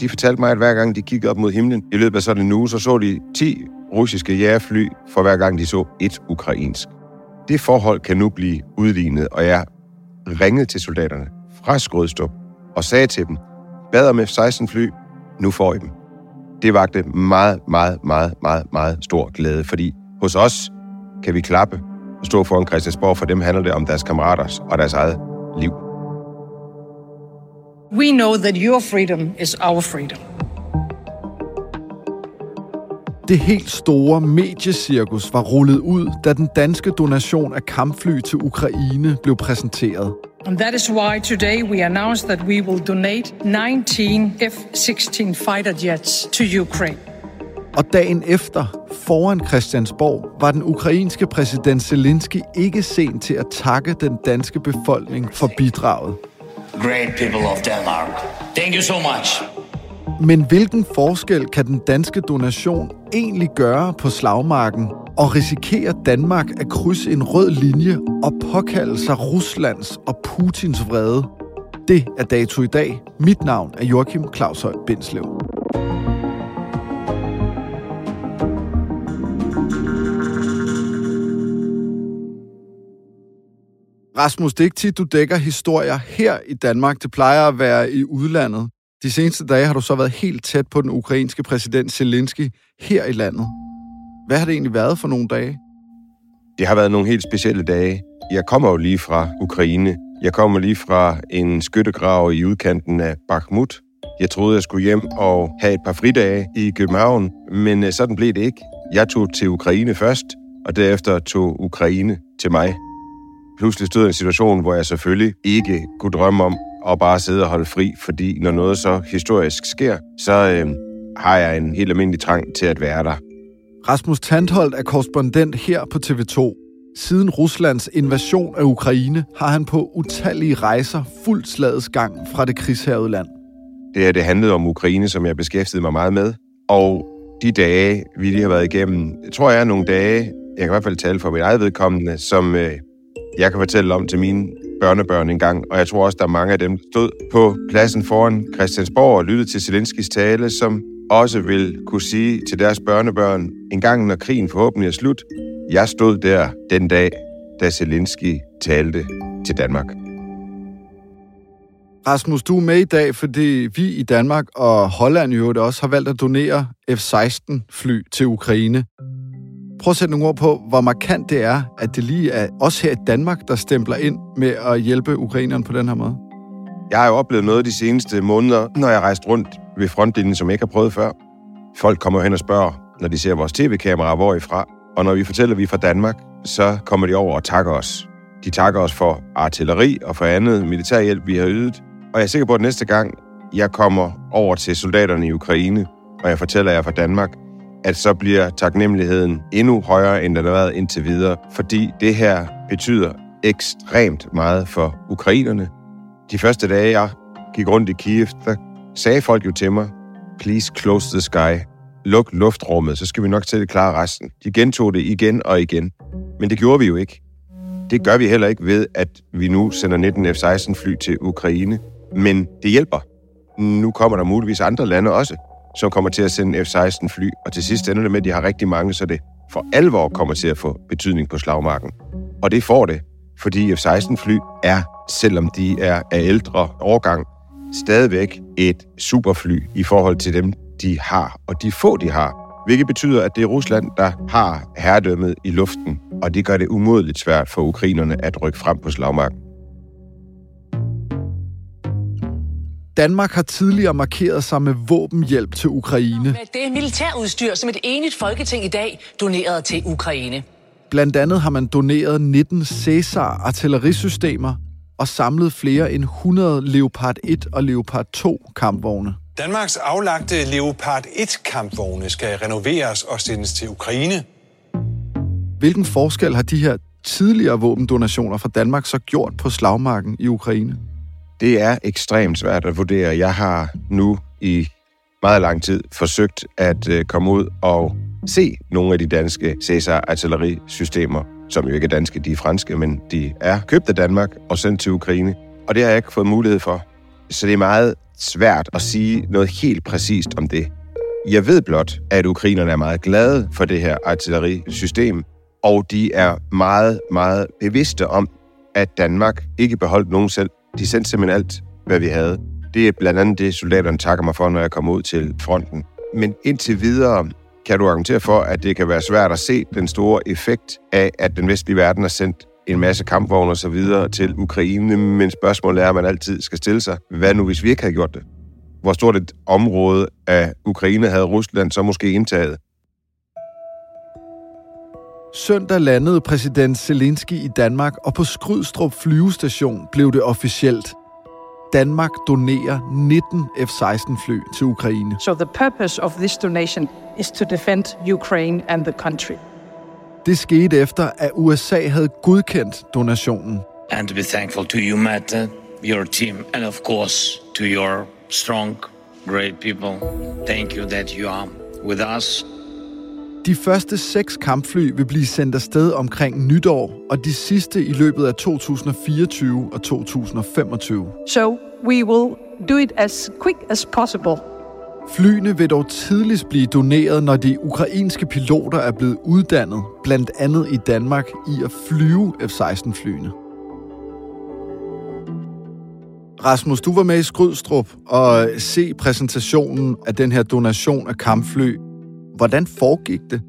De fortalte mig, at hver gang de kiggede op mod himlen i løbet af sådan en uge, så så de 10 russiske jægerfly for hver gang de så et ukrainsk. Det forhold kan nu blive udlignet, og jeg ringede til soldaterne fra Skrødstrup og sagde til dem, bad om F-16 fly, nu får I dem. Det vagte meget, meget, meget, meget, meget stor glæde, fordi hos os kan vi klappe og stå foran Christiansborg, for dem handler det om deres kammeraters og deres eget liv. We know that your freedom is our freedom. Det helt store mediecirkus var rullet ud, da den danske donation af kampfly til Ukraine blev præsenteret. And that is why today we announced that we will donate 19 F-16 fighter jets to Ukraine. Og dagen efter, foran Christiansborg, var den ukrainske præsident Zelensky ikke sent til at takke den danske befolkning for bidraget. Great people of Denmark. Thank you so much. Men hvilken forskel kan den danske donation egentlig gøre på slagmarken? Og risikerer Danmark at krydse en rød linje og påkalde sig Ruslands og Putins vrede? Det er dato i dag. Mit navn er Joachim Claus Høj Bindslev. Rasmus, det er ikke tit, du dækker historier her i Danmark. Det plejer at være i udlandet. De seneste dage har du så været helt tæt på den ukrainske præsident Zelensky her i landet. Hvad har det egentlig været for nogle dage? Det har været nogle helt specielle dage. Jeg kommer jo lige fra Ukraine. Jeg kommer lige fra en skyttegrav i udkanten af Bakhmut. Jeg troede, jeg skulle hjem og have et par fridage i København, men øh, sådan blev det ikke. Jeg tog til Ukraine først, og derefter tog Ukraine til mig. Pludselig stod i en situation, hvor jeg selvfølgelig ikke kunne drømme om at bare sidde og holde fri, fordi når noget så historisk sker, så øh, har jeg en helt almindelig trang til at være der. Rasmus Tandholt er korrespondent her på TV2. Siden Ruslands invasion af Ukraine har han på utallige rejser fuldt slagets gang fra det krigshavede land. Det her det handlede om Ukraine, som jeg beskæftigede mig meget med. Og de dage, vi lige har været igennem, tror jeg er nogle dage, jeg kan i hvert fald tale for mit eget vedkommende, som øh, jeg kan fortælle om til mine børnebørn engang. Og jeg tror også, der er mange af dem, der stod på pladsen foran Christiansborg og lyttede til Zelenskis tale, som også vil kunne sige til deres børnebørn, en gang når krigen forhåbentlig er slut, jeg stod der den dag, da Zelensky talte til Danmark. Rasmus, du er med i dag, fordi vi i Danmark og Holland jo også har valgt at donere F-16-fly til Ukraine. Prøv at sætte nogle ord på, hvor markant det er, at det lige er os her i Danmark, der stempler ind med at hjælpe ukrainerne på den her måde. Jeg har jo oplevet noget de seneste måneder, når jeg har rejst rundt ved frontlinjen, som jeg ikke har prøvet før. Folk kommer hen og spørger, når de ser vores tv-kamera, hvor I fra. Og når vi fortæller, at vi er fra Danmark, så kommer de over og takker os. De takker os for artilleri og for andet militærhjælp, vi har ydet. Og jeg er sikker på, at næste gang jeg kommer over til soldaterne i Ukraine, og jeg fortæller jer fra Danmark, at så bliver taknemmeligheden endnu højere, end den har været indtil videre, fordi det her betyder ekstremt meget for ukrainerne. De første dage, jeg gik rundt i Kiev, der sagde folk jo til mig, please close the sky, luk luftrummet, så skal vi nok til at klare resten. De gentog det igen og igen, men det gjorde vi jo ikke. Det gør vi heller ikke ved, at vi nu sender 19 F-16-fly til Ukraine, men det hjælper. Nu kommer der muligvis andre lande også, som kommer til at sende F-16-fly, og til sidst ender det med, at de har rigtig mange, så det for alvor kommer til at få betydning på slagmarken. Og det får det, fordi F-16-fly er, selvom de er af ældre årgang, stadigvæk et superfly i forhold til dem, de har, og de få, de har. Hvilket betyder, at det er Rusland, der har herredømmet i luften, og det gør det umådeligt svært for ukrainerne at rykke frem på slagmarken. Danmark har tidligere markeret sig med våbenhjælp til Ukraine. Det er militærudstyr, som et enigt folketing i dag donerede til Ukraine. Blandt andet har man doneret 19 Cæsar artillerisystemer og samlet flere end 100 Leopard 1 og Leopard 2 kampvogne. Danmarks aflagte Leopard 1 kampvogne skal renoveres og sendes til Ukraine. Hvilken forskel har de her tidligere våbendonationer fra Danmark så gjort på slagmarken i Ukraine? Det er ekstremt svært at vurdere. Jeg har nu i meget lang tid forsøgt at øh, komme ud og se nogle af de danske Cæsar artillerisystemer, som jo ikke er danske, de er franske, men de er købt af Danmark og sendt til Ukraine. Og det har jeg ikke fået mulighed for. Så det er meget svært at sige noget helt præcist om det. Jeg ved blot, at ukrainerne er meget glade for det her artillerisystem, og de er meget, meget bevidste om, at Danmark ikke beholdt nogen selv. De sendte simpelthen alt, hvad vi havde. Det er blandt andet det, soldaterne takker mig for, når jeg kommer ud til fronten. Men indtil videre kan du argumentere for, at det kan være svært at se den store effekt af, at den vestlige verden har sendt en masse kampvogne og så videre til Ukraine, men spørgsmålet er, at man altid skal stille sig, hvad nu hvis vi ikke havde gjort det? Hvor stort et område af Ukraine havde Rusland så måske indtaget? Søndag landede præsident Zelensky i Danmark, og på Skrydstrup flyvestation blev det officielt. Danmark donerer 19 F-16-fly til Ukraine. So the purpose of this donation is to defend Ukraine and the country. Det skete efter, at USA havde godkendt donationen. And to be thankful to you, Matt, your team, and of course to your strong, great people. Thank you that you are with us. De første seks kampfly vil blive sendt afsted omkring nytår, og de sidste i løbet af 2024 og 2025. So we will do it as quick as possible. Flyene vil dog tidligst blive doneret, når de ukrainske piloter er blevet uddannet, blandt andet i Danmark, i at flyve F-16-flyene. Rasmus, du var med i Skrydstrup og se præsentationen af den her donation af kampfly. Hvordan foregik det?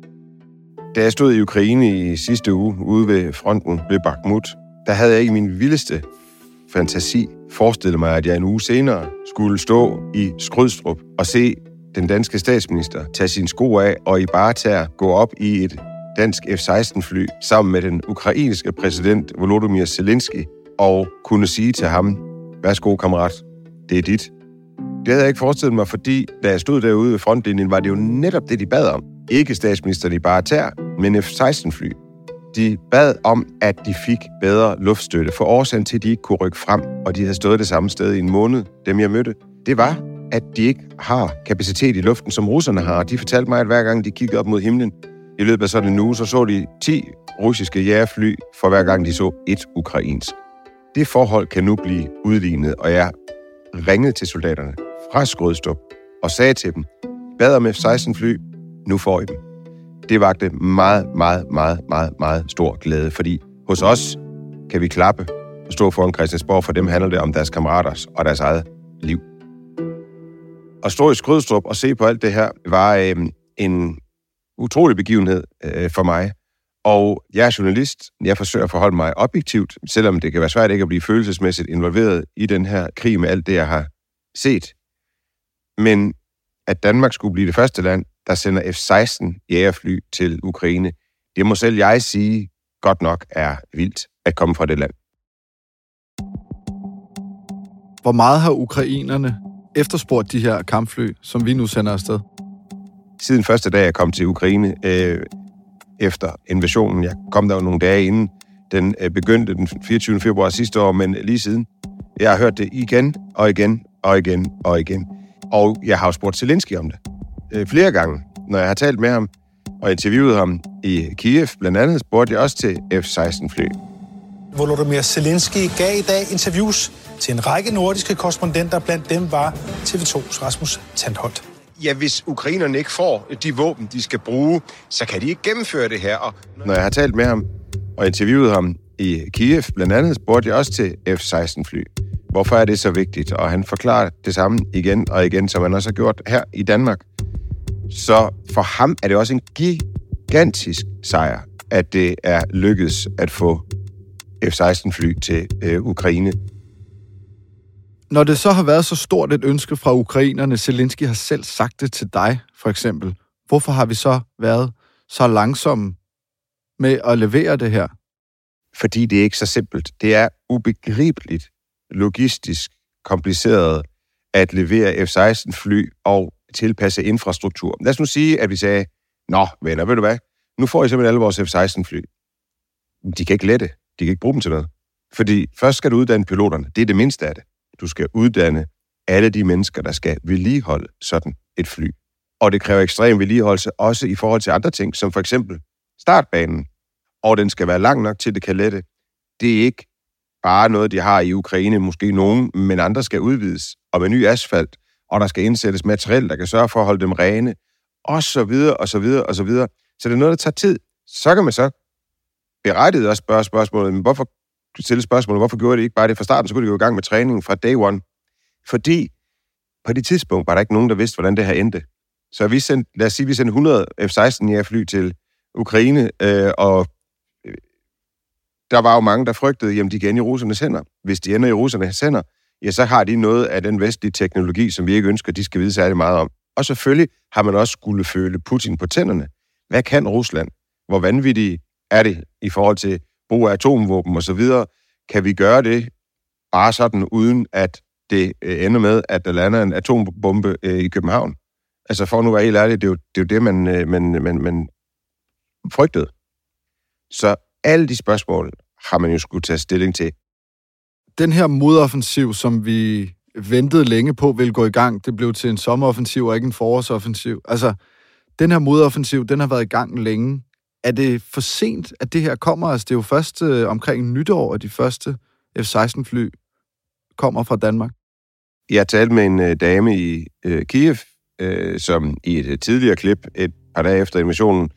Da jeg stod i Ukraine i sidste uge ude ved fronten ved Bakhmut, der havde jeg ikke min vildeste fantasi forestillet mig, at jeg en uge senere skulle stå i Skrydstrup og se den danske statsminister tage sine sko af og i bare tager gå op i et dansk F-16-fly sammen med den ukrainske præsident Volodymyr Zelensky og kunne sige til ham, værsgo kammerat, det er dit. Det havde jeg ikke forestillet mig, fordi da jeg stod derude ved frontlinjen, var det jo netop det, de bad om. Ikke statsministeren i bare tær, men F-16-fly. De bad om, at de fik bedre luftstøtte, for årsagen til, at de ikke kunne rykke frem, og de havde stået det samme sted i en måned, dem jeg mødte, det var, at de ikke har kapacitet i luften, som russerne har. De fortalte mig, at hver gang de kiggede op mod himlen, i løbet af sådan en uge, så så de 10 russiske jægerfly, for hver gang de så et ukrainsk. Det forhold kan nu blive udlignet, og jeg ringede til soldaterne fra Skrødstrup og sagde til dem, bad om F-16-fly, nu får I dem. Det vagte meget, meget, meget, meget, meget stor glæde, fordi hos os kan vi klappe og stå foran Christiansborg, for dem handler det om deres kammeraters og deres eget liv. At stå i Skrødstrup og se på alt det her var øh, en utrolig begivenhed øh, for mig. Og jeg er journalist. Jeg forsøger at forholde mig objektivt, selvom det kan være svært ikke at blive følelsesmæssigt involveret i den her krig med alt det, jeg har set. Men at Danmark skulle blive det første land, der sender F-16 jægerfly til Ukraine, det må selv jeg sige godt nok er vildt at komme fra det land. Hvor meget har ukrainerne efterspurgt de her kampfly, som vi nu sender afsted? siden første dag, jeg kom til Ukraine øh, efter invasionen. Jeg kom der jo nogle dage inden. Den øh, begyndte den 24. februar sidste år, men lige siden. Jeg har hørt det igen og igen og igen og igen. Og jeg har jo spurgt Zelensky om det øh, flere gange, når jeg har talt med ham og interviewet ham i Kiev. Blandt andet spurgte jeg også til F-16-fly. Volodymyr Zelensky gav i dag interviews til en række nordiske korrespondenter. Blandt dem var TV2's Rasmus Tandholt. Ja, hvis ukrainerne ikke får de våben, de skal bruge, så kan de ikke gennemføre det her. Og når jeg har talt med ham og interviewet ham i Kiev, blandt andet spurgte jeg også til F-16-fly. Hvorfor er det så vigtigt? Og han forklarer det samme igen og igen, som han også har gjort her i Danmark. Så for ham er det også en gigantisk sejr, at det er lykkedes at få F-16-fly til øh, Ukraine. Når det så har været så stort et ønske fra ukrainerne, Zelensky har selv sagt det til dig, for eksempel. Hvorfor har vi så været så langsomme med at levere det her? Fordi det er ikke så simpelt. Det er ubegribeligt logistisk kompliceret at levere F-16-fly og tilpasse infrastruktur. Lad os nu sige, at vi sagde, Nå, venner, ved du hvad? Nu får I simpelthen alle vores F-16-fly. De kan ikke lette. De kan ikke bruge dem til noget. Fordi først skal du uddanne piloterne. Det er det mindste af det. Du skal uddanne alle de mennesker, der skal vedligeholde sådan et fly. Og det kræver ekstrem vedligeholdelse også i forhold til andre ting, som for eksempel startbanen. Og den skal være lang nok til, at det kan lette. Det er ikke bare noget, de har i Ukraine, måske nogen, men andre skal udvides, og med ny asfalt, og der skal indsættes materiel, der kan sørge for at holde dem rene, og så videre, og så videre, og så videre. Så det er noget, der tager tid. Så kan man så berettiget også spørge spørgsmålet, men hvorfor stille spørgsmålet, hvorfor gjorde de ikke bare det fra starten, så kunne de gå i gang med træningen fra day one. Fordi på det tidspunkt var der ikke nogen, der vidste, hvordan det her endte. Så vi sendte, lad os sige, vi sendte 100 F-16 fly til Ukraine, øh, og der var jo mange, der frygtede, jamen de kan ende i russernes hænder. Hvis de ender i russernes hænder, ja, så har de noget af den vestlige teknologi, som vi ikke ønsker, de skal vide særlig meget om. Og selvfølgelig har man også skulle føle Putin på tænderne. Hvad kan Rusland? Hvor vanvittige er det i forhold til brug af atomvåben osv.? Kan vi gøre det bare sådan, uden at det øh, ender med, at der lander en atombombe øh, i København? Altså for nu at være helt ærlig, det er jo det, er jo det man, øh, man, man, man frygtede. Så alle de spørgsmål har man jo skulle tage stilling til. Den her modoffensiv, som vi ventede længe på, ville gå i gang, det blev til en sommeroffensiv og ikke en forårsoffensiv. Altså, den her modoffensiv, den har været i gang længe. Er det for sent, at det her kommer? Altså, det er jo først øh, omkring nytår, at de første F-16-fly kommer fra Danmark. Jeg talte med en øh, dame i øh, Kiev, øh, som i et øh, tidligere klip, et par dage efter invasionen,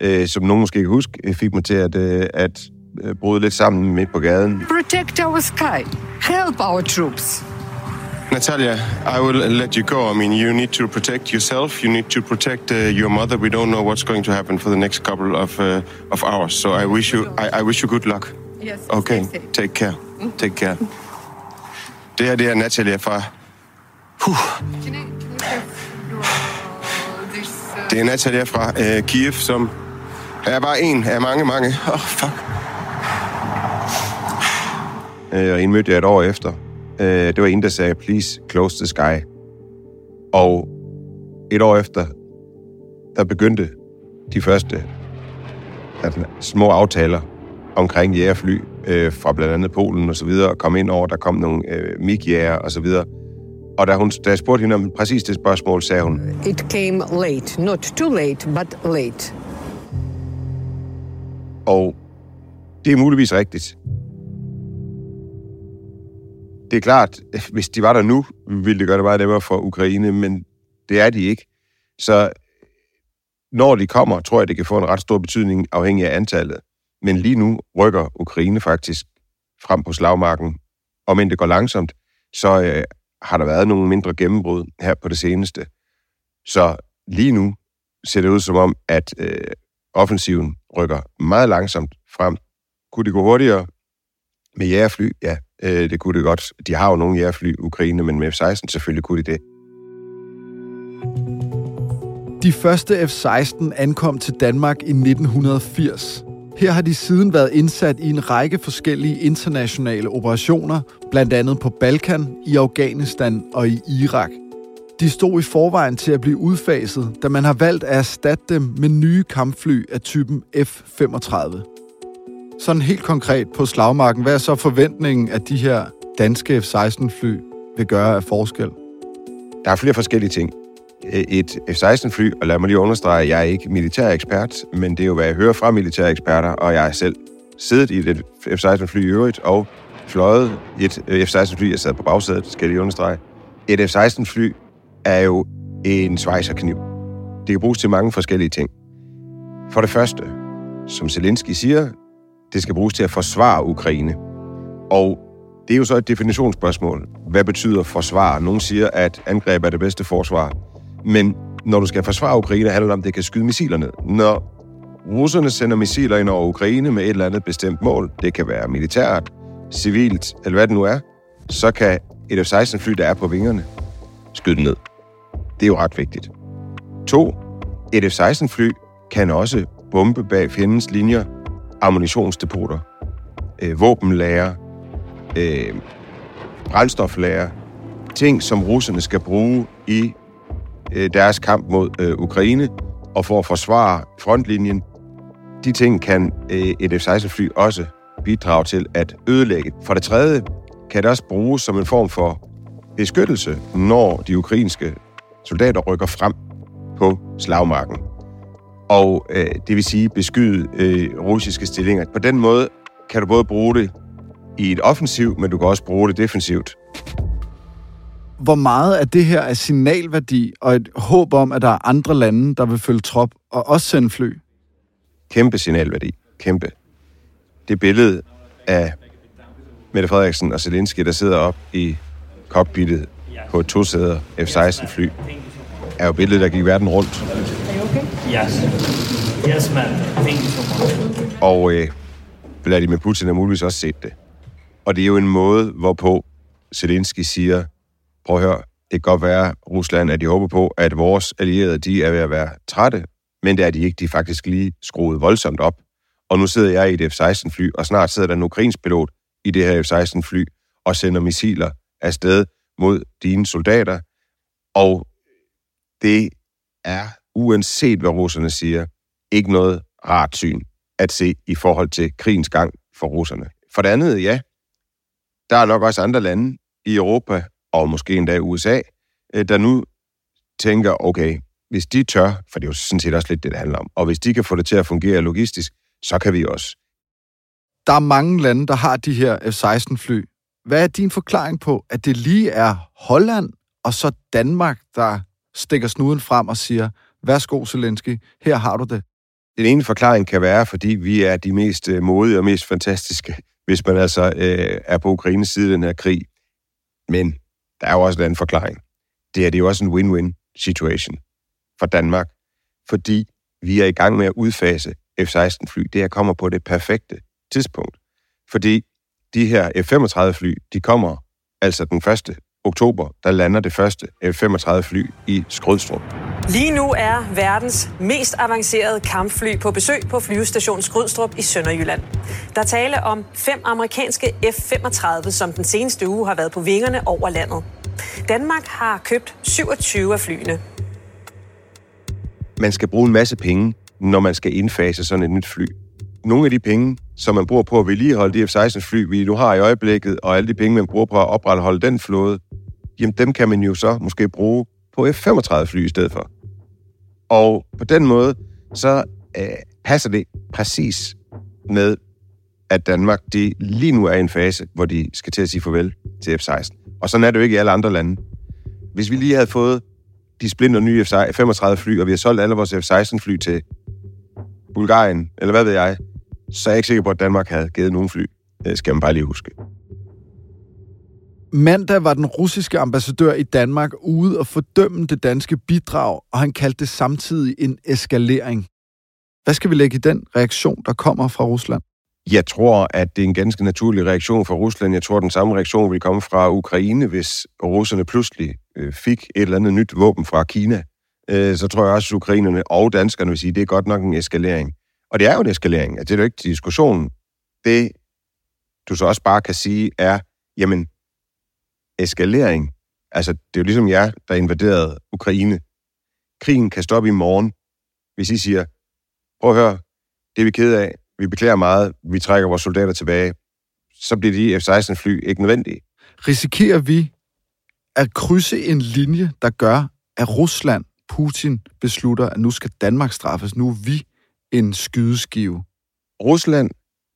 øh, som nogen måske kan huske, fik mig til at, øh, at øh, bryde lidt sammen midt på gaden. Protect our sky. Help our troops. Natalia, I will let you go. I mean, you need to protect yourself. You need to protect uh, your mother. We don't know what's going to happen for the next couple of uh, of hours. So I wish you I, I wish you good luck. Yes. Okay. Take care. Take care. Det her det er Natalia fra. Huh. Det er Natalia fra uh, Kiev, som er bare en af mange, mange. Åh, oh, fuck. Uh, og en mødte jeg et år efter. Uh, det var en, der sagde, please close the sky. Og et år efter, der begyndte de første altså, små aftaler omkring jægerfly øh, fra blandt andet Polen og så videre, og kom ind over, der kom nogle øh, MiG-jæger og så videre. Og da, hun, da jeg spurgte hende om præcis det spørgsmål, sagde hun, It came late. Not too late, but late. og det er muligvis rigtigt. Det er klart, hvis de var der nu, ville det gøre det meget nemmere for Ukraine, men det er de ikke. Så når de kommer, tror jeg, det kan få en ret stor betydning afhængig af antallet. Men lige nu rykker Ukraine faktisk frem på slagmarken. om end det går langsomt, så øh, har der været nogle mindre gennembrud her på det seneste. Så lige nu ser det ud som om, at øh, offensiven rykker meget langsomt frem. Kunne det gå hurtigere med jægerfly? Ja, øh, det kunne det godt. De har jo nogle jægerfly, Ukraine, men med F-16 selvfølgelig kunne de det. De første F-16 ankom til Danmark i 1980. Her har de siden været indsat i en række forskellige internationale operationer, blandt andet på Balkan, i Afghanistan og i Irak. De stod i forvejen til at blive udfaset, da man har valgt at erstatte dem med nye kampfly af typen F-35. Sådan helt konkret på slagmarken, hvad er så forventningen, at de her danske F-16-fly vil gøre af forskel? Der er flere forskellige ting. Et F-16-fly, og lad mig lige understrege, at jeg er ikke militær ekspert, men det er jo, hvad jeg hører fra militære eksperter, og jeg er selv siddet i et F-16-fly i øvrigt, og fløjet et F-16-fly, jeg sad på bagsædet, skal jeg lige understrege. Et F-16-fly er jo en svejserkniv. Det kan bruges til mange forskellige ting. For det første, som Zelensky siger, det skal bruges til at forsvare Ukraine. Og det er jo så et definitionsspørgsmål. Hvad betyder forsvar? Nogle siger, at angreb er det bedste forsvar. Men når du skal forsvare Ukraine, handler det om, at det kan skyde missiler ned. Når russerne sender missiler ind over Ukraine med et eller andet bestemt mål, det kan være militært, civilt, eller hvad det nu er, så kan et F-16-fly, der er på vingerne, skyde ned. Det er jo ret vigtigt. To, et F-16-fly kan også bombe bag fjendens linjer, ammunitionsdepoter, øh, våbenlager, øh, brændstoflager, ting, som russerne skal bruge i øh, deres kamp mod øh, Ukraine, og for at forsvare frontlinjen. De ting kan øh, et F-16-fly også bidrage til at ødelægge. For det tredje kan det også bruges som en form for beskyttelse, når de ukrainske soldater rykker frem på slagmarken. Og øh, det vil sige beskyde øh, russiske stillinger. På den måde kan du både bruge det i et offensiv, men du kan også bruge det defensivt. Hvor meget af det her er signalværdi og et håb om, at der er andre lande, der vil følge trop og også sende fly? Kæmpe signalværdi. Kæmpe. Det billede af Mette Frederiksen og Zelensky, der sidder op i cockpittet på et tosæder F-16-fly, er jo billedet, der gik verden rundt. Yes. Yes, man. Thank you so much. Og øh, Vladimir Putin har muligvis også set det. Og det er jo en måde, hvorpå Zelensky siger, prøv at høre, det kan godt være, Rusland, at de håber på, at vores allierede, de er ved at være trætte, men det er de ikke. De er faktisk lige skruet voldsomt op. Og nu sidder jeg i et F-16-fly, og snart sidder der en ukrainsk pilot i det her F-16-fly og sender missiler afsted mod dine soldater. Og det er, uanset hvad russerne siger, ikke noget rart syn at se i forhold til krigens gang for russerne. For det andet, ja, der er nok også andre lande i Europa, og måske endda USA, øh, der nu tænker, okay, hvis de tør, for det er jo sådan set også lidt det, det handler om, og hvis de kan få det til at fungere logistisk, så kan vi også. Der er mange lande, der har de her F-16-fly. Hvad er din forklaring på, at det lige er Holland og så Danmark, der stikker snuden frem og siger, værsgo Zelensky, her har du det? Den ene forklaring kan være, fordi vi er de mest øh, modige og mest fantastiske, hvis man altså øh, er på Ukraines side i den her krig. Men der er jo også en anden forklaring. Det er, det er jo også en win-win situation for Danmark, fordi vi er i gang med at udfase F-16-fly. Det her kommer på det perfekte tidspunkt. Fordi de her F-35-fly, de kommer altså den 1. oktober, der lander det første F-35-fly i Skrødstrup. Lige nu er verdens mest avancerede kampfly på besøg på flyvestation Skrydstrup i Sønderjylland. Der tale om fem amerikanske F-35, som den seneste uge har været på vingerne over landet. Danmark har købt 27 af flyene. Man skal bruge en masse penge, når man skal indfase sådan et nyt fly. Nogle af de penge, som man bruger på at vedligeholde de F-16-fly, vi nu har i øjeblikket, og alle de penge, man bruger på at opretholde den flåde, jamen dem kan man jo så måske bruge på F-35-fly i stedet for. Og på den måde, så øh, passer det præcis med, at Danmark de lige nu er i en fase, hvor de skal til at sige farvel til F-16. Og sådan er det jo ikke i alle andre lande. Hvis vi lige havde fået de splinter nye F-35-fly, og vi har solgt alle vores F-16-fly til Bulgarien, eller hvad ved jeg, så er jeg ikke sikker på, at Danmark havde givet nogen fly. Det skal man bare lige huske. Mandag var den russiske ambassadør i Danmark ude og fordømme det danske bidrag, og han kaldte det samtidig en eskalering. Hvad skal vi lægge i den reaktion, der kommer fra Rusland? Jeg tror, at det er en ganske naturlig reaktion fra Rusland. Jeg tror, at den samme reaktion vil komme fra Ukraine, hvis russerne pludselig øh, fik et eller andet nyt våben fra Kina. Øh, så tror jeg også, at ukrainerne og danskerne vil sige, at det er godt nok en eskalering. Og det er jo en eskalering. Altså, det er jo ikke diskussionen. diskussion. Det, du så også bare kan sige, er, jamen, eskalering Altså, det er jo ligesom jer, der invaderede Ukraine. Krigen kan stoppe i morgen, hvis I siger, prøv at høre, det er vi ked af, vi beklager meget, vi trækker vores soldater tilbage, så bliver de F-16-fly ikke nødvendige. Risikerer vi at krydse en linje, der gør, at Rusland, Putin, beslutter, at nu skal Danmark straffes, nu er vi en skydeskive? Rusland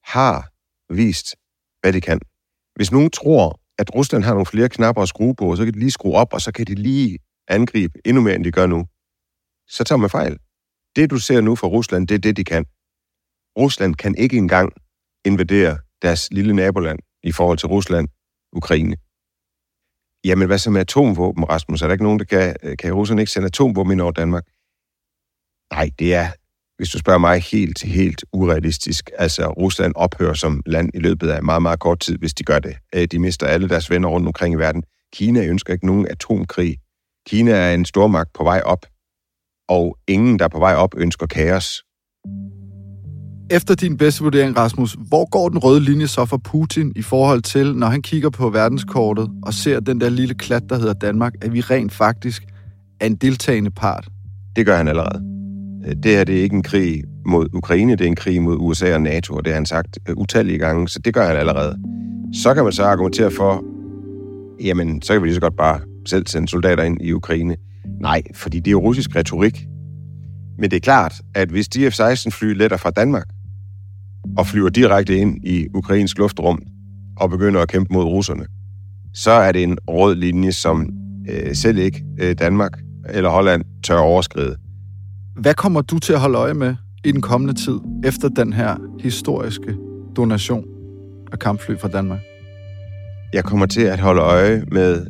har vist, hvad de kan. Hvis nogen tror, at Rusland har nogle flere knapper at skrue på, så kan de lige skrue op, og så kan de lige angribe endnu mere, end de gør nu, så tager man fejl. Det, du ser nu fra Rusland, det er det, de kan. Rusland kan ikke engang invadere deres lille naboland i forhold til Rusland, Ukraine. Jamen, hvad så med atomvåben, Rasmus? Er der ikke nogen, der kan, kan Rusland ikke sende atomvåben ind over Danmark? Nej, det er, hvis du spørger mig, helt, helt urealistisk. Altså, Rusland ophører som land i løbet af meget, meget kort tid, hvis de gør det. Øh, de mister alle deres venner rundt omkring i verden. Kina ønsker ikke nogen atomkrig. Kina er en stormagt på vej op, og ingen, der er på vej op, ønsker kaos. Efter din bedste vurdering, Rasmus, hvor går den røde linje så for Putin i forhold til, når han kigger på verdenskortet og ser den der lille klat, der hedder Danmark, at vi rent faktisk er en deltagende part? Det gør han allerede. Øh, det her det er ikke en krig mod Ukraine, det er en krig mod USA og NATO, og det har han sagt øh, utallige gange, så det gør han allerede. Så kan man så argumentere for, jamen, så kan vi lige så godt bare selv sende soldater ind i Ukraine. Nej, fordi det er jo russisk retorik. Men det er klart, at hvis de F-16-fly letter fra Danmark og flyver direkte ind i ukrainsk luftrum og begynder at kæmpe mod russerne, så er det en rød linje, som øh, selv ikke øh, Danmark eller Holland tør overskride. Hvad kommer du til at holde øje med i den kommende tid, efter den her historiske donation af kampfly fra Danmark? Jeg kommer til at holde øje med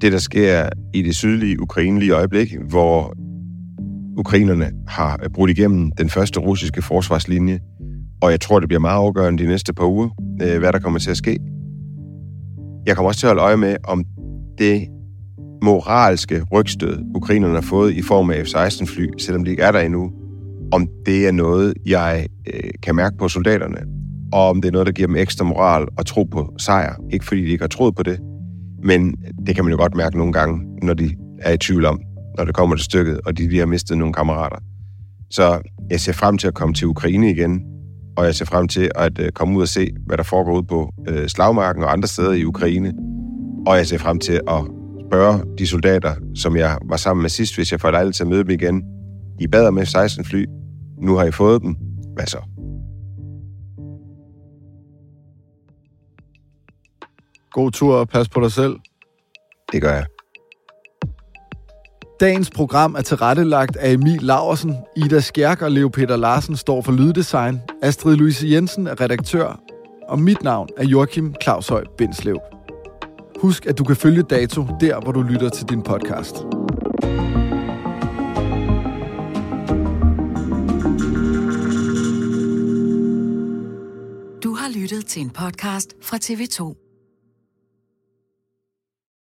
det, der sker i det sydlige Ukraine lige øjeblik, hvor ukrainerne har brudt igennem den første russiske forsvarslinje, og jeg tror, det bliver meget afgørende de næste par uger, øh, hvad der kommer til at ske. Jeg kommer også til at holde øje med, om det moralske rygstød, ukrainerne har fået i form af F-16-fly, selvom de ikke er der endnu, om det er noget, jeg øh, kan mærke på soldaterne, og om det er noget, der giver dem ekstra moral og tro på sejr. Ikke fordi de ikke har troet på det, men det kan man jo godt mærke nogle gange, når de er i tvivl om, når det kommer til stykket, og de lige har mistet nogle kammerater. Så jeg ser frem til at komme til Ukraine igen, og jeg ser frem til at øh, komme ud og se, hvad der foregår ud på øh, slagmarken og andre steder i Ukraine. Og jeg ser frem til at spørge de soldater, som jeg var sammen med sidst, hvis jeg får lejlighed til at møde dem igen. I bad med 16 fly. Nu har I fået dem. Hvad så? God tur og pas på dig selv. Det gør jeg. Dagens program er tilrettelagt af Emil Laversen, Ida Skjerk og Leo Peter Larsen står for lyddesign, Astrid Louise Jensen er redaktør, og mit navn er Joachim Claus Høj Bindslev. Husk, at du kan følge Dato der, hvor du lytter til din podcast. Du har lyttet til en podcast fra TV2.